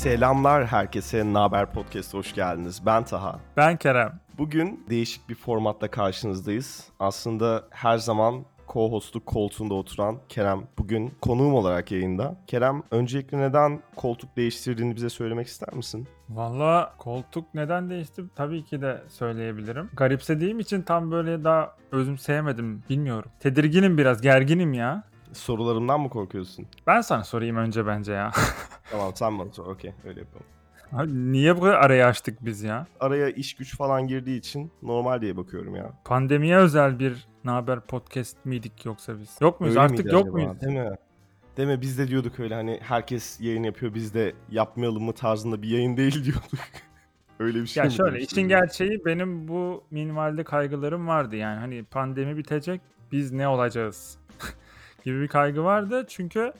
Selamlar herkese. Naber Podcast'a hoş geldiniz. Ben Taha. Ben Kerem. Bugün değişik bir formatla karşınızdayız. Aslında her zaman co-hostluk koltuğunda oturan Kerem bugün konuğum olarak yayında. Kerem öncelikle neden koltuk değiştirdiğini bize söylemek ister misin? Valla koltuk neden değişti tabii ki de söyleyebilirim. Garipsediğim için tam böyle daha özümseyemedim bilmiyorum. Tedirginim biraz gerginim ya. Sorularımdan mı korkuyorsun? Ben sana sorayım önce bence ya. tamam sen bana sor. Okey öyle yapalım. Abi niye bu kadar arayı açtık biz ya? Araya iş güç falan girdiği için normal diye bakıyorum ya. Pandemiye özel bir Naber podcast miydik yoksa biz? Yok muyuz? Öyle Artık yok acaba? muyuz? Değil mi? Değil mi? Biz de diyorduk öyle hani herkes yayın yapıyor biz de yapmayalım mı tarzında bir yayın değil diyorduk. öyle bir şey Ya şöyle işin gerçeği benim bu minvalde kaygılarım vardı yani hani pandemi bitecek biz ne olacağız gibi bir kaygı vardı çünkü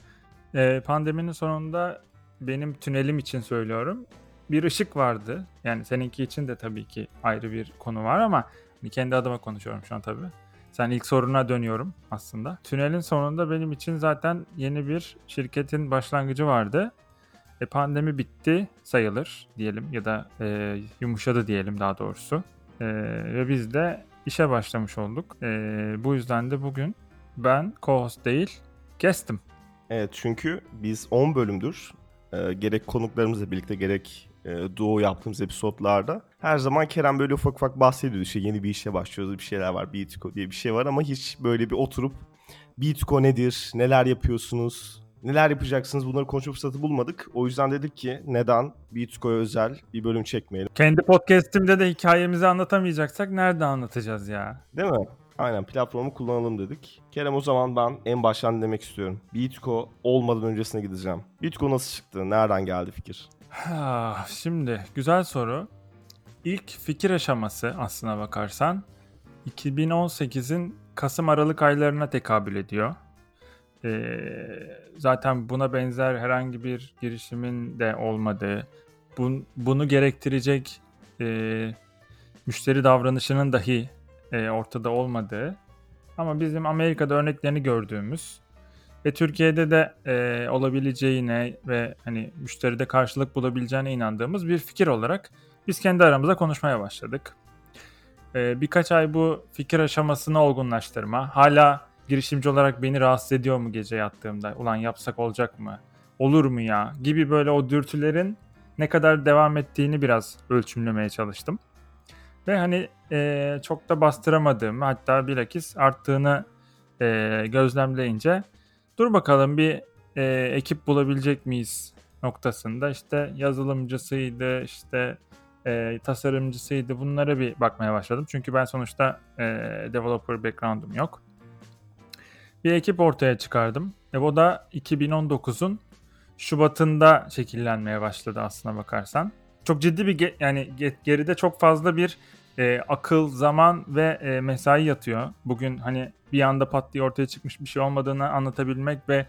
e, pandeminin sonunda benim tünelim için söylüyorum bir ışık vardı yani seninki için de tabii ki ayrı bir konu var ama hani kendi adıma konuşuyorum şu an tabii. Sen ilk soruna dönüyorum aslında. Tünelin sonunda benim için zaten yeni bir şirketin başlangıcı vardı. E, pandemi bitti sayılır diyelim ya da e, yumuşadı diyelim daha doğrusu. E, ve biz de işe başlamış olduk. E, bu yüzden de bugün ben co-host değil guest'im. Evet çünkü biz 10 bölümdür e, gerek konuklarımızla birlikte gerek e, duo yaptığımız episodlarda her zaman Kerem böyle ufak ufak bahsediyordu. İşte yeni bir işe başlıyoruz bir şeyler var Beatco diye bir şey var ama hiç böyle bir oturup Beatco nedir, neler yapıyorsunuz, neler yapacaksınız bunları konuşma fırsatı bulmadık. O yüzden dedik ki neden Beatco'ya özel bir bölüm çekmeyelim Kendi podcast'imde de hikayemizi anlatamayacaksak nerede anlatacağız ya? değil mi? Aynen platformu kullanalım dedik. Kerem o zaman ben en baştan demek istiyorum. Bitco olmadan öncesine gideceğim. Bitco nasıl çıktı? Nereden geldi fikir? Şimdi güzel soru. İlk fikir aşaması aslına bakarsan 2018'in Kasım-Aralık aylarına tekabül ediyor. Ee, zaten buna benzer herhangi bir girişimin de olmadığı, bun- bunu gerektirecek e, müşteri davranışının dahi e, ortada olmadığı ama bizim Amerika'da örneklerini gördüğümüz ve Türkiye'de de e, olabileceğine ve hani müşteride karşılık bulabileceğine inandığımız bir fikir olarak biz kendi aramızda konuşmaya başladık. E, birkaç ay bu fikir aşamasını olgunlaştırma, hala girişimci olarak beni rahatsız ediyor mu gece yattığımda, ulan yapsak olacak mı, olur mu ya gibi böyle o dürtülerin ne kadar devam ettiğini biraz ölçümlemeye çalıştım. Ve hani e, çok da bastıramadığımı hatta bilakis arttığını e, gözlemleyince dur bakalım bir e, ekip bulabilecek miyiz noktasında işte yazılımcısıydı işte e, tasarımcısıydı bunlara bir bakmaya başladım. Çünkü ben sonuçta e, developer background'um yok. Bir ekip ortaya çıkardım. E, o da 2019'un Şubat'ında şekillenmeye başladı aslına bakarsan. Çok ciddi bir ge- yani ge- geride çok fazla bir e, akıl, zaman ve e, mesai yatıyor. Bugün hani bir anda pat diye ortaya çıkmış bir şey olmadığını anlatabilmek ve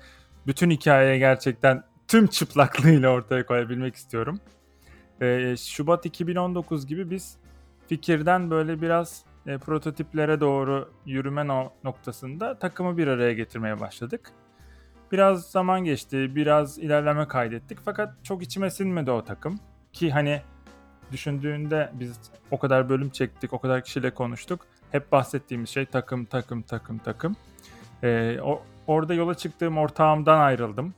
bütün hikayeye gerçekten tüm çıplaklığıyla ortaya koyabilmek istiyorum. E, Şubat 2019 gibi biz fikirden böyle biraz e, prototiplere doğru yürüme no- noktasında takımı bir araya getirmeye başladık. Biraz zaman geçti, biraz ilerleme kaydettik fakat çok içime sinmedi o takım. Ki hani düşündüğünde biz o kadar bölüm çektik, o kadar kişiyle konuştuk. Hep bahsettiğimiz şey takım, takım, takım, takım. Ee, o, orada yola çıktığım ortağımdan ayrıldım.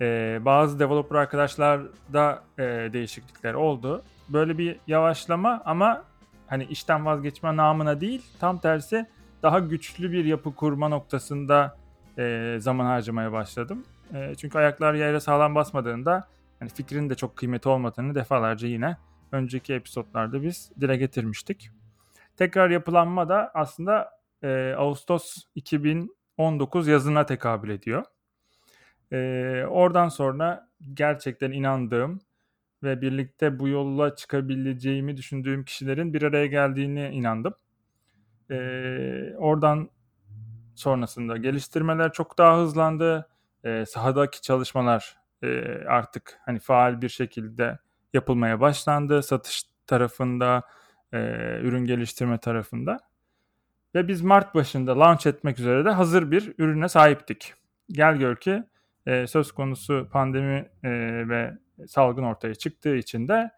Ee, bazı developer arkadaşlarda e, değişiklikler oldu. Böyle bir yavaşlama ama hani işten vazgeçme namına değil, tam tersi daha güçlü bir yapı kurma noktasında e, zaman harcamaya başladım. E, çünkü ayaklar yere sağlam basmadığında yani fikrin de çok kıymeti olmadığını defalarca yine önceki episodlarda biz dile getirmiştik. Tekrar yapılanma da aslında e, Ağustos 2019 yazına tekabül ediyor. E, oradan sonra gerçekten inandığım ve birlikte bu yolla çıkabileceğimi düşündüğüm kişilerin bir araya geldiğine inandım. E, oradan sonrasında geliştirmeler çok daha hızlandı. E, sahadaki çalışmalar e, artık hani faal bir şekilde yapılmaya başlandı. Satış tarafında, e, ürün geliştirme tarafında. Ve biz Mart başında launch etmek üzere de hazır bir ürüne sahiptik. Gel gör ki e, söz konusu pandemi e, ve salgın ortaya çıktığı için de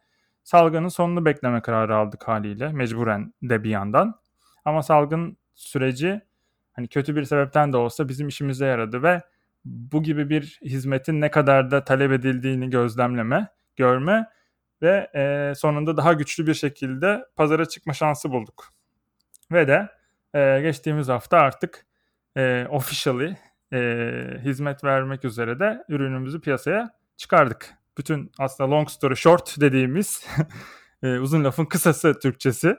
salgının sonunu bekleme kararı aldık haliyle mecburen de bir yandan. Ama salgın süreci hani kötü bir sebepten de olsa bizim işimize yaradı ve bu gibi bir hizmetin ne kadar da talep edildiğini gözlemleme, görme ve e, sonunda daha güçlü bir şekilde pazara çıkma şansı bulduk. Ve de e, geçtiğimiz hafta artık e, officially e, hizmet vermek üzere de ürünümüzü piyasaya çıkardık. Bütün aslında long story short dediğimiz e, uzun lafın kısası Türkçesi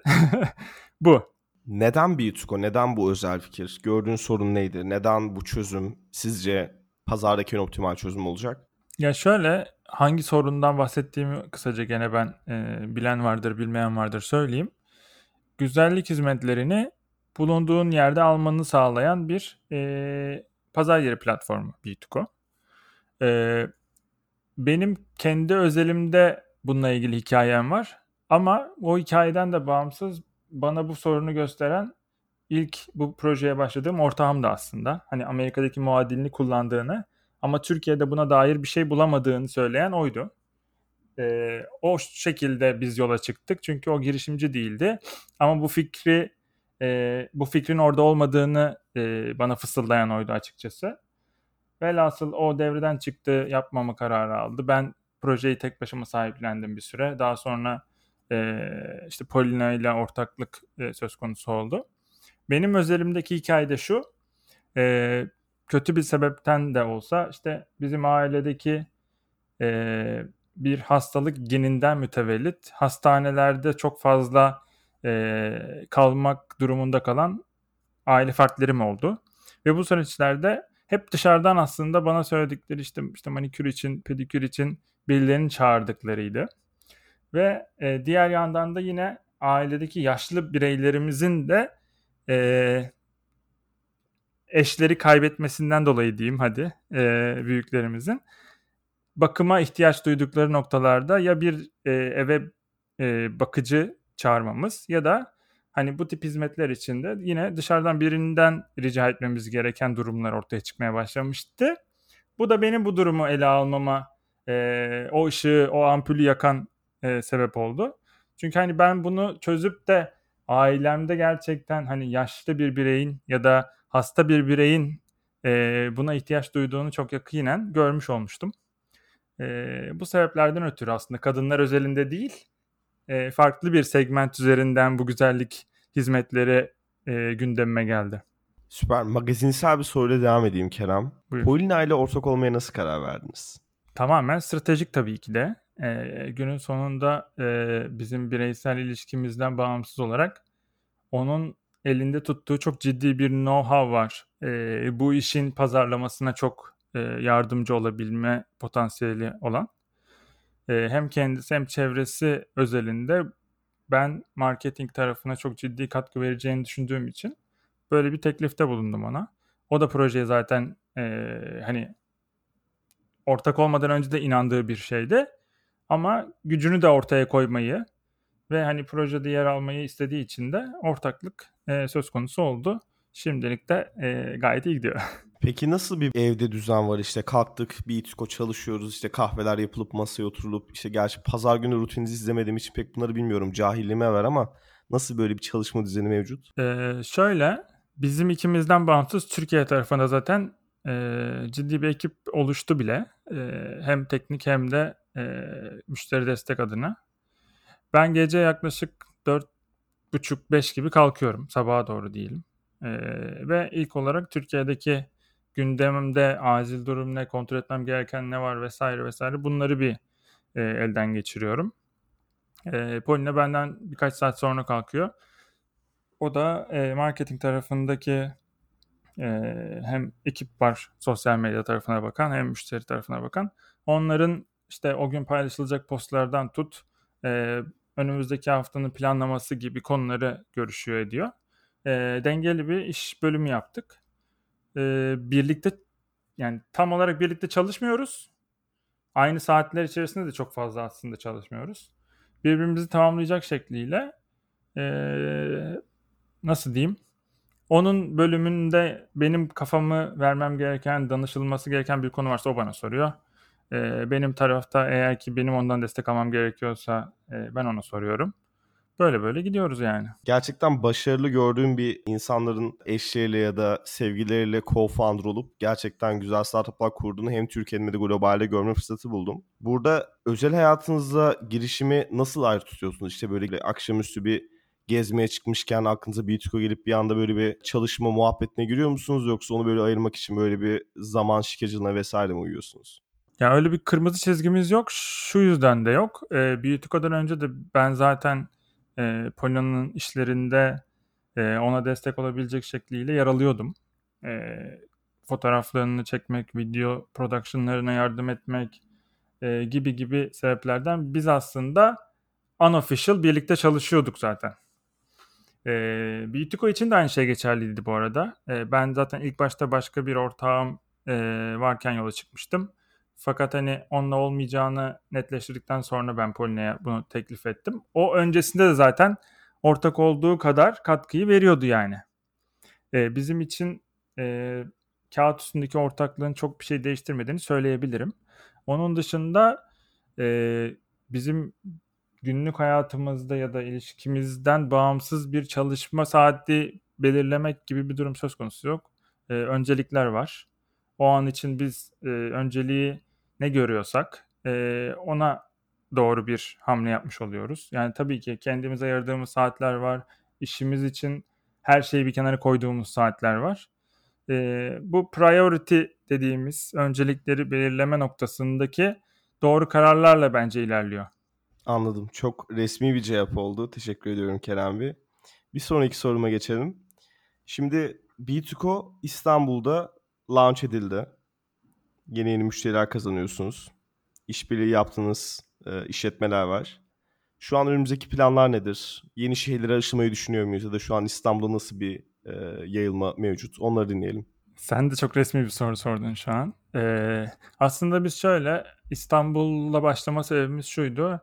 bu. Neden Bituko? Neden bu özel fikir? Gördüğün sorun neydi? Neden bu çözüm sizce pazardaki en optimal çözüm olacak? Ya şöyle hangi sorundan bahsettiğimi kısaca gene ben e, bilen vardır bilmeyen vardır söyleyeyim. Güzellik hizmetlerini bulunduğun yerde almanı sağlayan bir e, pazar yeri platformu Bituko. E, benim kendi özelimde bununla ilgili hikayem var. Ama o hikayeden de bağımsız bana bu sorunu gösteren ilk bu projeye başladığım ortağım da aslında. Hani Amerika'daki muadilini kullandığını ama Türkiye'de buna dair bir şey bulamadığını söyleyen oydu. Ee, o şekilde biz yola çıktık çünkü o girişimci değildi. Ama bu fikri e, bu fikrin orada olmadığını e, bana fısıldayan oydu açıkçası. Velhasıl o devreden çıktı yapmama kararı aldı. Ben projeyi tek başıma sahiplendim bir süre. Daha sonra e, işte Polina ile ortaklık e, söz konusu oldu. Benim özelimdeki hikaye de şu. E, kötü bir sebepten de olsa işte bizim ailedeki e, bir hastalık geninden mütevellit hastanelerde çok fazla e, kalmak durumunda kalan aile fertlerim oldu. Ve bu süreçlerde hep dışarıdan aslında bana söyledikleri işte işte manikür için, pedikür için birilerini çağırdıklarıydı. Ve e, diğer yandan da yine ailedeki yaşlı bireylerimizin de e, eşleri kaybetmesinden dolayı diyeyim hadi e, büyüklerimizin bakıma ihtiyaç duydukları noktalarda ya bir e, eve e, bakıcı çağırmamız ya da hani bu tip hizmetler için de yine dışarıdan birinden rica etmemiz gereken durumlar ortaya çıkmaya başlamıştı. Bu da benim bu durumu ele almama, e, o ışığı, o ampulü yakan e, sebep oldu. Çünkü hani ben bunu çözüp de ailemde gerçekten hani yaşlı bir bireyin ya da hasta bir bireyin e, buna ihtiyaç duyduğunu çok yakinen görmüş olmuştum. E, bu sebeplerden ötürü aslında kadınlar özelinde değil, e, farklı bir segment üzerinden bu güzellik hizmetleri e, gündemime geldi. Süper. Magazinsel bir soruyla devam edeyim Kerem. Buyur. Polina ile ortak olmaya nasıl karar verdiniz? Tamamen stratejik tabii ki de. E, günün sonunda e, bizim bireysel ilişkimizden bağımsız olarak onun elinde tuttuğu çok ciddi bir know-how var. E, bu işin pazarlamasına çok e, yardımcı olabilme potansiyeli olan. E, hem kendisi hem çevresi özelinde ben marketing tarafına çok ciddi katkı vereceğini düşündüğüm için böyle bir teklifte bulundum ona. O da projeye zaten e, hani ortak olmadan önce de inandığı bir şeydi. Ama gücünü de ortaya koymayı ve hani projede yer almayı istediği için de ortaklık e, söz konusu oldu. Şimdilik de e, gayet iyi gidiyor. Peki nasıl bir evde düzen var işte kalktık bir itiko çalışıyoruz işte kahveler yapılıp masaya oturulup işte gerçi pazar günü rutininizi izlemediğim için pek bunları bilmiyorum cahilliğime var ama nasıl böyle bir çalışma düzeni mevcut? Ee, şöyle bizim ikimizden bağımsız Türkiye tarafında zaten e, ciddi bir ekip oluştu bile e, hem teknik hem de e, müşteri destek adına. Ben gece yaklaşık 4.30-5 gibi kalkıyorum sabaha doğru diyelim. E, ve ilk olarak Türkiye'deki gündemimde acil durum ne, kontrol etmem gereken ne var vesaire vesaire bunları bir e, elden geçiriyorum. E, Polina benden birkaç saat sonra kalkıyor. O da e, marketing tarafındaki e, hem ekip var sosyal medya tarafına bakan hem müşteri tarafına bakan. Onların işte o gün paylaşılacak postlardan tut e, önümüzdeki haftanın planlaması gibi konuları görüşüyor ediyor. E, dengeli bir iş bölümü yaptık e, birlikte yani tam olarak birlikte çalışmıyoruz. Aynı saatler içerisinde de çok fazla aslında çalışmıyoruz. Birbirimizi tamamlayacak şekliyle e, nasıl diyeyim? Onun bölümünde benim kafamı vermem gereken, danışılması gereken bir konu varsa o bana soruyor. E, benim tarafta eğer ki benim ondan destek almam gerekiyorsa e, ben ona soruyorum. Böyle böyle gidiyoruz yani. Gerçekten başarılı gördüğüm bir insanların eşleriyle ya da sevgileriyle co-founder olup gerçekten güzel startuplar kurduğunu hem Türkiye'de hem de globalde görme fırsatı buldum. Burada özel hayatınızda girişimi nasıl ayrı tutuyorsunuz? İşte böyle akşamüstü bir gezmeye çıkmışken aklınıza bir Bitco gelip bir anda böyle bir çalışma muhabbetine giriyor musunuz? Yoksa onu böyle ayırmak için böyle bir zaman şikacılığına vesaire mi uyuyorsunuz? Ya öyle bir kırmızı çizgimiz yok. Şu yüzden de yok. E, Beautico'dan önce de ben zaten e, Polonya'nın işlerinde e, ona destek olabilecek şekliyle yer alıyordum. E, fotoğraflarını çekmek, video productionlarına yardım etmek e, gibi gibi sebeplerden biz aslında unofficial birlikte çalışıyorduk zaten. E, Beautico için de aynı şey geçerliydi bu arada. E, ben zaten ilk başta başka bir ortağım e, varken yola çıkmıştım. Fakat hani onunla olmayacağını netleştirdikten sonra ben Poline'ye bunu teklif ettim. O öncesinde de zaten ortak olduğu kadar katkıyı veriyordu yani. Ee, bizim için e, kağıt üstündeki ortaklığın çok bir şey değiştirmediğini söyleyebilirim. Onun dışında e, bizim günlük hayatımızda ya da ilişkimizden bağımsız bir çalışma saati belirlemek gibi bir durum söz konusu yok. E, öncelikler var. O an için biz e, önceliği ne görüyorsak e, ona doğru bir hamle yapmış oluyoruz. Yani tabii ki kendimize ayırdığımız saatler var. İşimiz için her şeyi bir kenara koyduğumuz saatler var. E, bu priority dediğimiz öncelikleri belirleme noktasındaki doğru kararlarla bence ilerliyor. Anladım. Çok resmi bir cevap oldu. Teşekkür ediyorum Kerem Bey. Bir sonraki soruma geçelim. Şimdi B2Co İstanbul'da launch edildi yeni yeni müşteriler kazanıyorsunuz. İşbirliği yaptığınız e, işletmeler var. Şu an önümüzdeki planlar nedir? Yeni şehirlere aşılmayı düşünüyor muyuz? Ya da şu an İstanbul'da nasıl bir e, yayılma mevcut? Onları dinleyelim. Sen de çok resmi bir soru sordun şu an. Ee, aslında biz şöyle İstanbul'la başlama sebebimiz şuydu.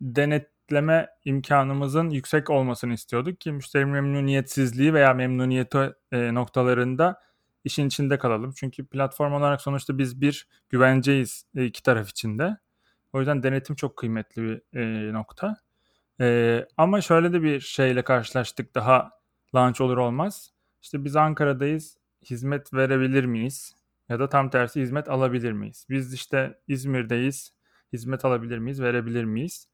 Denetleme imkanımızın yüksek olmasını istiyorduk ki müşteri memnuniyetsizliği veya memnuniyeti e, noktalarında işin içinde kalalım. Çünkü platform olarak sonuçta biz bir güvenceyiz e, iki taraf içinde. O yüzden denetim çok kıymetli bir e, nokta. E, ama şöyle de bir şeyle karşılaştık daha launch olur olmaz. İşte biz Ankara'dayız. Hizmet verebilir miyiz? Ya da tam tersi hizmet alabilir miyiz? Biz işte İzmir'deyiz. Hizmet alabilir miyiz? Verebilir miyiz?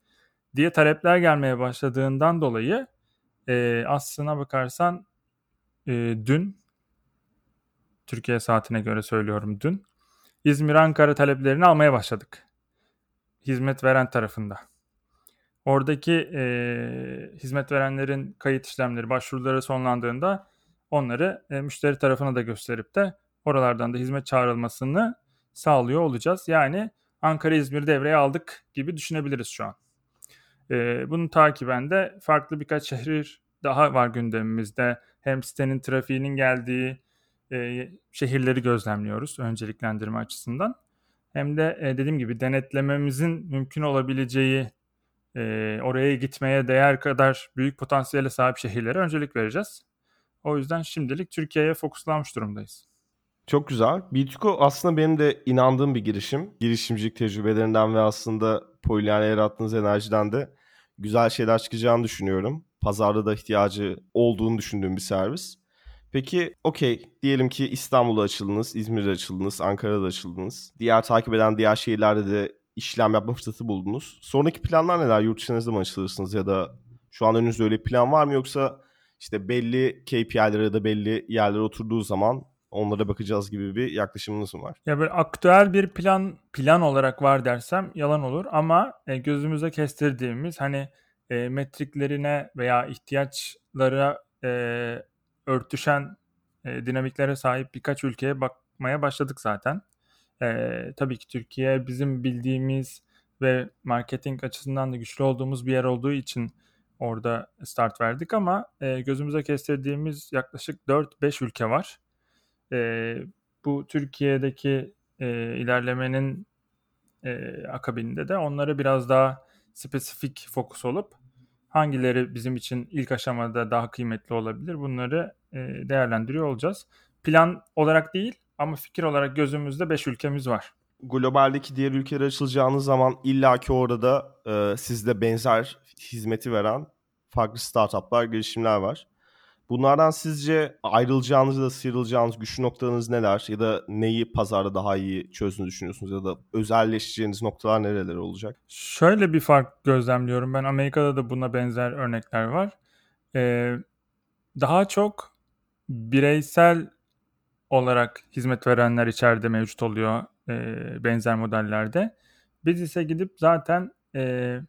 diye talepler gelmeye başladığından dolayı e, aslına bakarsan e, dün Türkiye saatine göre söylüyorum dün. İzmir-Ankara taleplerini almaya başladık. Hizmet veren tarafında. Oradaki e, hizmet verenlerin kayıt işlemleri, başvuruları sonlandığında onları e, müşteri tarafına da gösterip de oralardan da hizmet çağrılmasını sağlıyor olacağız. Yani Ankara-İzmir devreye aldık gibi düşünebiliriz şu an. E, bunun takiben farklı birkaç şehir daha var gündemimizde. Hem sitenin trafiğinin geldiği, e, şehirleri gözlemliyoruz önceliklendirme açısından. Hem de e, dediğim gibi denetlememizin mümkün olabileceği e, oraya gitmeye değer kadar büyük potansiyele sahip şehirlere öncelik vereceğiz. O yüzden şimdilik Türkiye'ye fokuslanmış durumdayız. Çok güzel. Bitco aslında benim de inandığım bir girişim. Girişimcilik tecrübelerinden ve aslında Polyane yarattığınız enerjiden de güzel şeyler çıkacağını düşünüyorum. Pazarda da ihtiyacı olduğunu düşündüğüm bir servis. Peki okey diyelim ki İstanbul'da açıldınız, İzmir'de açıldınız, Ankara'da açıldınız. Diğer takip eden diğer şehirlerde de işlem yapma fırsatı buldunuz. Sonraki planlar neler? Yurt dışınızda mı açılırsınız ya da şu an önünüzde öyle bir plan var mı yoksa işte belli KPI'lere ya da belli yerlere oturduğu zaman onlara bakacağız gibi bir yaklaşımınız mı var? Ya böyle aktüel bir plan plan olarak var dersem yalan olur ama e, gözümüze kestirdiğimiz hani e, metriklerine veya ihtiyaçlara e, örtüşen e, dinamiklere sahip birkaç ülkeye bakmaya başladık zaten. E, tabii ki Türkiye bizim bildiğimiz ve marketing açısından da güçlü olduğumuz bir yer olduğu için orada start verdik ama e, gözümüze kestirdiğimiz yaklaşık 4-5 ülke var. E, bu Türkiye'deki e, ilerlemenin e, akabinde de onlara biraz daha spesifik fokus olup hangileri bizim için ilk aşamada daha kıymetli olabilir bunları e, değerlendiriyor olacağız. Plan olarak değil ama fikir olarak gözümüzde 5 ülkemiz var. globaldeki diğer ülkelere açılacağınız zaman illaki orada e, sizde benzer hizmeti veren farklı startuplar, girişimler var. Bunlardan sizce ayrılacağınız ya da sıyrılacağınız güçlü noktalarınız neler? Ya da neyi pazarda daha iyi çözdüğünü düşünüyorsunuz? Ya da özelleşeceğiniz noktalar nereler olacak? Şöyle bir fark gözlemliyorum. Ben Amerika'da da buna benzer örnekler var. Ee, daha çok bireysel olarak hizmet verenler içeride mevcut oluyor e, benzer modellerde. Biz ise gidip zaten e,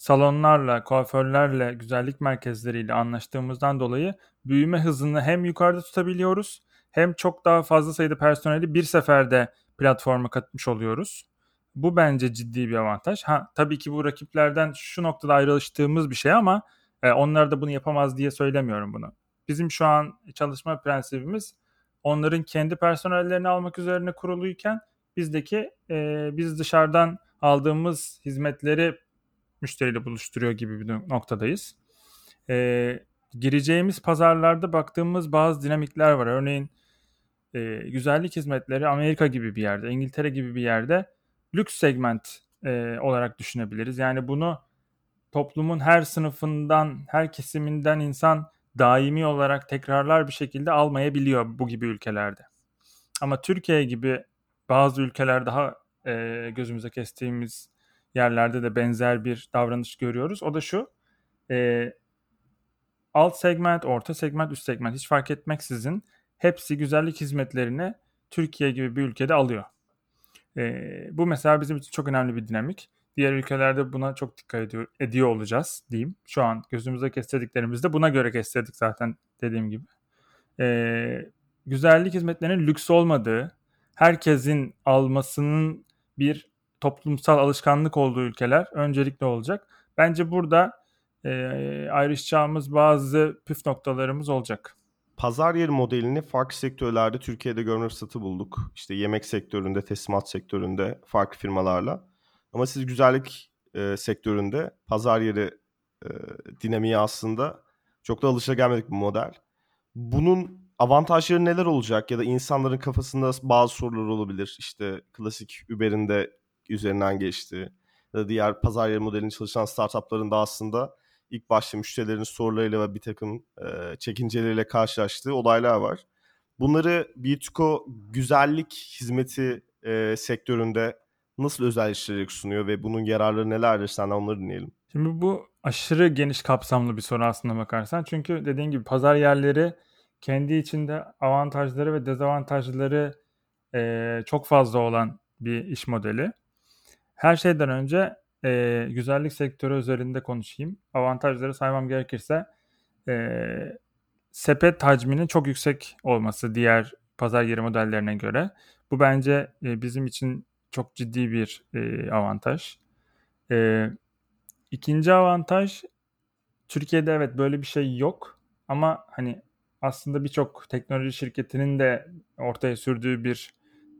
salonlarla, kuaförlerle, güzellik merkezleriyle anlaştığımızdan dolayı büyüme hızını hem yukarıda tutabiliyoruz hem çok daha fazla sayıda personeli bir seferde platforma katmış oluyoruz. Bu bence ciddi bir avantaj. Ha tabii ki bu rakiplerden şu noktada ayrılıştığımız bir şey ama e, onlar da bunu yapamaz diye söylemiyorum bunu. Bizim şu an çalışma prensibimiz onların kendi personellerini almak üzerine kuruluyken bizdeki e, biz dışarıdan aldığımız hizmetleri müşteriyle buluşturuyor gibi bir noktadayız. E, gireceğimiz pazarlarda baktığımız bazı dinamikler var. Örneğin e, güzellik hizmetleri Amerika gibi bir yerde, İngiltere gibi bir yerde lüks segment e, olarak düşünebiliriz. Yani bunu toplumun her sınıfından, her kesiminden insan daimi olarak tekrarlar bir şekilde almayabiliyor bu gibi ülkelerde. Ama Türkiye gibi bazı ülkeler daha e, gözümüze kestiğimiz yerlerde de benzer bir davranış görüyoruz. O da şu, e, alt segment, orta segment, üst segment hiç fark etmeksizin hepsi güzellik hizmetlerini Türkiye gibi bir ülkede alıyor. E, bu mesela bizim için çok önemli bir dinamik. Diğer ülkelerde buna çok dikkat ediyor, ediyor olacağız diyeyim. Şu an gözümüzde kestirdiklerimizde buna göre kestirdik zaten dediğim gibi. E, güzellik hizmetlerinin lüks olmadığı, herkesin almasının bir toplumsal alışkanlık olduğu ülkeler öncelikli olacak. Bence burada e, ayrışacağımız bazı püf noktalarımız olacak. Pazar yeri modelini farklı sektörlerde Türkiye'de görme fırsatı bulduk. İşte yemek sektöründe, teslimat sektöründe farklı firmalarla. Ama siz güzellik e, sektöründe pazar yeri e, dinamiği aslında çok da alışagelmedik bir model. Bunun avantajları neler olacak ya da insanların kafasında bazı sorular olabilir. İşte klasik Uber'in de üzerinden geçti. Ya da diğer pazar yeri modelini çalışan startupların da aslında ilk başta müşterilerin sorularıyla ve bir takım e, çekinceleriyle karşılaştığı olaylar var. Bunları Bitco güzellik hizmeti e, sektöründe nasıl özelleştirerek sunuyor ve bunun yararları nelerdir? Senden onları dinleyelim. Şimdi bu aşırı geniş kapsamlı bir soru aslında bakarsan. Çünkü dediğin gibi pazar yerleri kendi içinde avantajları ve dezavantajları e, çok fazla olan bir iş modeli. Her şeyden önce e, güzellik sektörü üzerinde konuşayım. Avantajları saymam gerekirse e, sepet hacminin çok yüksek olması diğer pazar yeri modellerine göre. Bu bence e, bizim için çok ciddi bir e, avantaj. E, ikinci avantaj Türkiye'de evet böyle bir şey yok ama hani aslında birçok teknoloji şirketinin de ortaya sürdüğü bir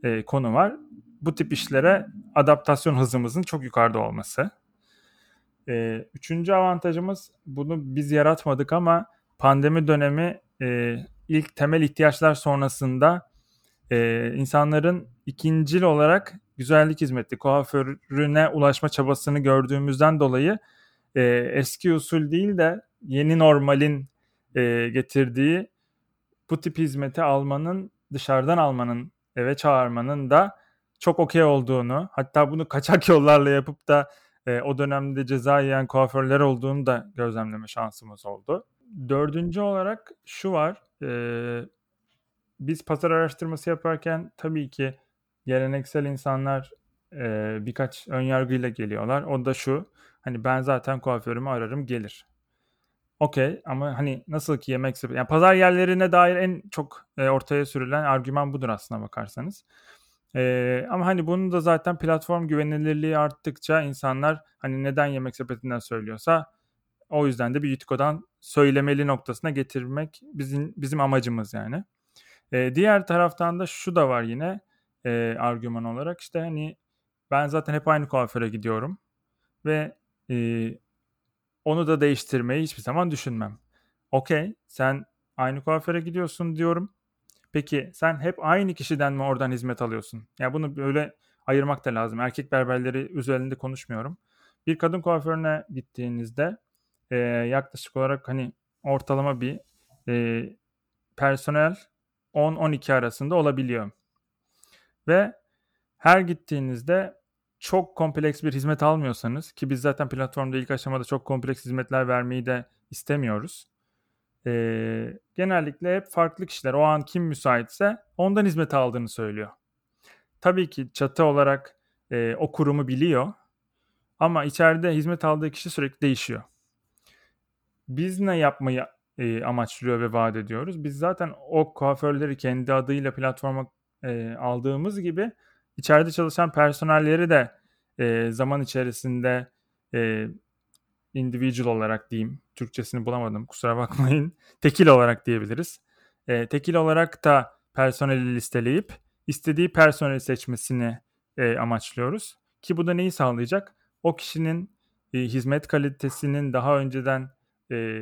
e, konu var. Bu tip işlere adaptasyon hızımızın çok yukarıda olması. E, üçüncü avantajımız bunu biz yaratmadık ama pandemi dönemi e, ilk temel ihtiyaçlar sonrasında e, insanların ikincil olarak güzellik hizmeti, kuaförüne ulaşma çabasını gördüğümüzden dolayı e, eski usul değil de yeni normalin e, getirdiği bu tip hizmeti almanın, dışarıdan almanın, eve çağırmanın da çok okey olduğunu, hatta bunu kaçak yollarla yapıp da e, o dönemde ceza yiyen kuaförler olduğunu da gözlemleme şansımız oldu. Dördüncü olarak şu var, e, biz pazar araştırması yaparken tabii ki geleneksel insanlar e, birkaç ön yargıyla geliyorlar. O da şu, hani ben zaten kuaförümü ararım gelir. Okey ama hani nasıl ki yemek sepeti, yani pazar yerlerine dair en çok e, ortaya sürülen argüman budur aslına bakarsanız. E, ama hani bunun da zaten platform güvenilirliği arttıkça insanlar hani neden yemek sepetinden söylüyorsa o yüzden de bir Yutiko'dan söylemeli noktasına getirmek bizim bizim amacımız yani. E, diğer taraftan da şu da var yine e, argüman olarak işte hani ben zaten hep aynı kuaföre gidiyorum ve e, onu da değiştirmeyi hiçbir zaman düşünmem. Okey sen aynı kuaföre gidiyorsun diyorum. Peki sen hep aynı kişiden mi oradan hizmet alıyorsun? Ya bunu böyle ayırmak da lazım. Erkek berberleri üzerinde konuşmuyorum. Bir kadın kuaförüne gittiğinizde e, yaklaşık olarak hani ortalama bir e, personel 10-12 arasında olabiliyor. Ve her gittiğinizde çok kompleks bir hizmet almıyorsanız ki biz zaten platformda ilk aşamada çok kompleks hizmetler vermeyi de istemiyoruz. Ee, genellikle hep farklı kişiler o an kim müsaitse ondan hizmet aldığını söylüyor. Tabii ki çatı olarak e, o kurumu biliyor ama içeride hizmet aldığı kişi sürekli değişiyor. Biz ne yapmayı e, amaçlıyor ve vaat ediyoruz? Biz zaten o kuaförleri kendi adıyla platforma e, aldığımız gibi içeride çalışan personelleri de e, zaman içerisinde e, individual olarak diyeyim. Türkçesini bulamadım kusura bakmayın. Tekil olarak diyebiliriz. E, tekil olarak da personeli listeleyip istediği personeli seçmesini e, amaçlıyoruz. Ki bu da neyi sağlayacak? O kişinin e, hizmet kalitesinin daha önceden e,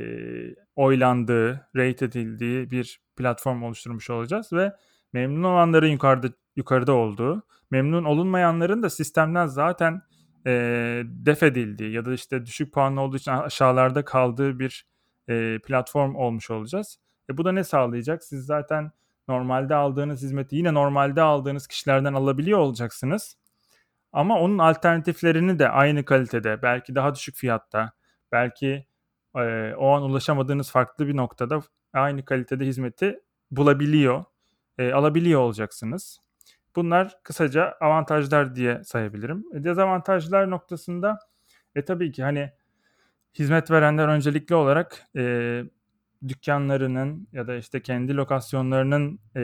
oylandığı, rate edildiği bir platform oluşturmuş olacağız ve memnun olanların yukarıda yukarıda olduğu, memnun olunmayanların da sistemden zaten e, def edildiği ya da işte düşük puanlı olduğu için aşağılarda kaldığı bir e, platform olmuş olacağız. E, bu da ne sağlayacak? Siz zaten normalde aldığınız hizmeti yine normalde aldığınız kişilerden alabiliyor olacaksınız. Ama onun alternatiflerini de aynı kalitede, belki daha düşük fiyatta, belki e, o an ulaşamadığınız farklı bir noktada aynı kalitede hizmeti bulabiliyor, e, alabiliyor olacaksınız. Bunlar kısaca avantajlar diye sayabilirim. E, dezavantajlar noktasında e tabii ki hani hizmet verenler öncelikli olarak e, dükkanlarının ya da işte kendi lokasyonlarının e,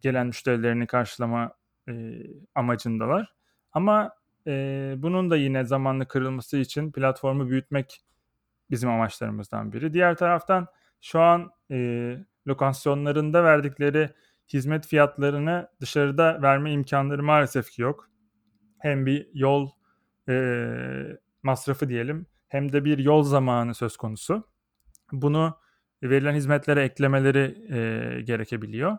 gelen müşterilerini karşılama e, amacındalar. Ama e, bunun da yine zamanlı kırılması için platformu büyütmek bizim amaçlarımızdan biri. Diğer taraftan şu an e, lokasyonlarında verdikleri hizmet fiyatlarını dışarıda verme imkanları maalesef ki yok. Hem bir yol e, masrafı diyelim hem de bir yol zamanı söz konusu. Bunu verilen hizmetlere eklemeleri e, gerekebiliyor.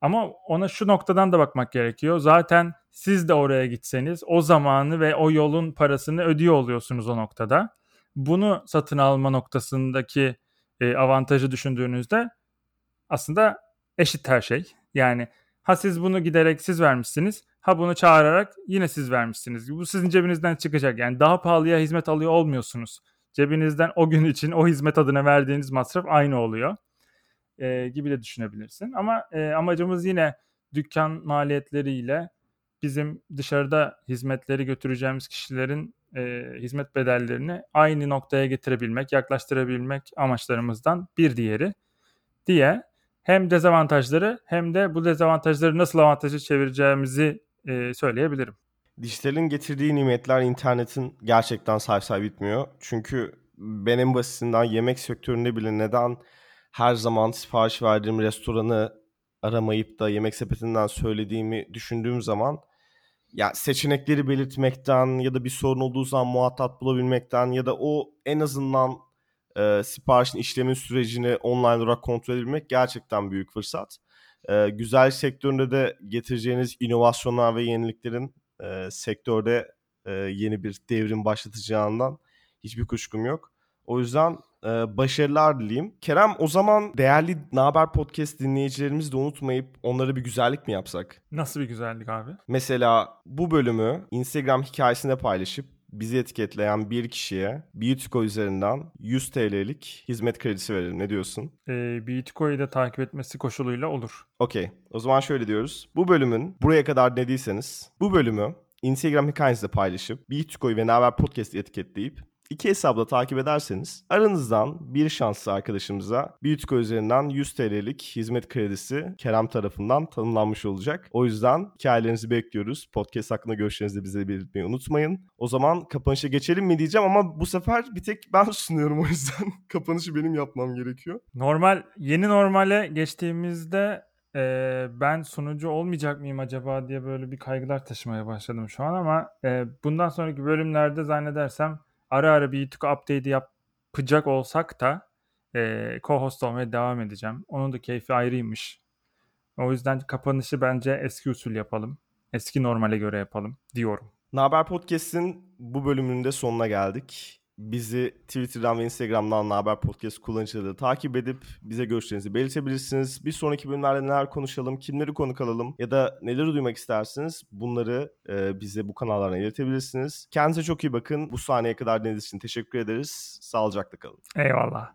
Ama ona şu noktadan da bakmak gerekiyor. Zaten siz de oraya gitseniz o zamanı ve o yolun parasını ödüyor oluyorsunuz o noktada. Bunu satın alma noktasındaki e, avantajı düşündüğünüzde aslında eşit her şey. Yani ha siz bunu giderek siz vermişsiniz. Ha bunu çağırarak yine siz vermişsiniz. Bu sizin cebinizden çıkacak. Yani daha pahalıya hizmet alıyor olmuyorsunuz. Cebinizden o gün için o hizmet adına verdiğiniz masraf aynı oluyor. E, gibi de düşünebilirsin. Ama e, amacımız yine dükkan maliyetleriyle bizim dışarıda hizmetleri götüreceğimiz kişilerin e, hizmet bedellerini aynı noktaya getirebilmek, yaklaştırabilmek amaçlarımızdan bir diğeri diye hem dezavantajları hem de bu dezavantajları nasıl avantaja çevireceğimizi e, söyleyebilirim. Dijitalin getirdiği nimetler internetin gerçekten say say bitmiyor. Çünkü benim basitinden yemek sektöründe bile neden her zaman sipariş verdiğim restoranı aramayıp da yemek sepetinden söylediğimi düşündüğüm zaman ya seçenekleri belirtmekten ya da bir sorun olduğu zaman muhatap bulabilmekten ya da o en azından e, siparişin işlemin sürecini online olarak kontrol edebilmek gerçekten büyük fırsat. E, güzel sektöründe de getireceğiniz inovasyonlar ve yeniliklerin e, sektörde e, yeni bir devrim başlatacağından hiçbir kuşkum yok. O yüzden e, başarılar dileyim. Kerem o zaman değerli Naber Podcast dinleyicilerimizi de unutmayıp onlara bir güzellik mi yapsak? Nasıl bir güzellik abi? Mesela bu bölümü Instagram hikayesinde paylaşıp bizi etiketleyen bir kişiye Beautyco üzerinden 100 TL'lik hizmet kredisi verelim. Ne diyorsun? E, Beautyco'yu da takip etmesi koşuluyla olur. Okey. O zaman şöyle diyoruz. Bu bölümün buraya kadar dinlediyseniz bu bölümü Instagram hikayenizde paylaşıp Beautyco'yu ve Naber Podcast etiketleyip İki hesabla takip ederseniz aranızdan bir şanslı arkadaşımıza Beautyco üzerinden 100 TL'lik hizmet kredisi Kerem tarafından tanımlanmış olacak. O yüzden hikayelerinizi bekliyoruz. Podcast hakkında görüşlerinizi bize belirtmeyi unutmayın. O zaman kapanışa geçelim mi diyeceğim ama bu sefer bir tek ben sunuyorum o yüzden kapanışı benim yapmam gerekiyor. Normal, yeni normale geçtiğimizde e, ben sunucu olmayacak mıyım acaba diye böyle bir kaygılar taşımaya başladım şu an ama e, bundan sonraki bölümlerde zannedersem ara ara bir YouTube update yapacak olsak da e, co-host olmaya devam edeceğim. Onun da keyfi ayrıymış. O yüzden kapanışı bence eski usul yapalım. eski normale göre yapalım diyorum. Naber Podcast'in bu bölümünde sonuna geldik. Bizi Twitter'dan ve Instagram'dan Naber Podcast kullanıcıları takip edip bize görüşlerinizi belirtebilirsiniz. Bir sonraki bölümlerde neler konuşalım, kimleri konuk alalım ya da neleri duymak istersiniz bunları e, bize bu kanallardan iletebilirsiniz. Kendinize çok iyi bakın. Bu sahneye kadar dinlediğiniz için teşekkür ederiz. Sağlıcakla kalın. Eyvallah.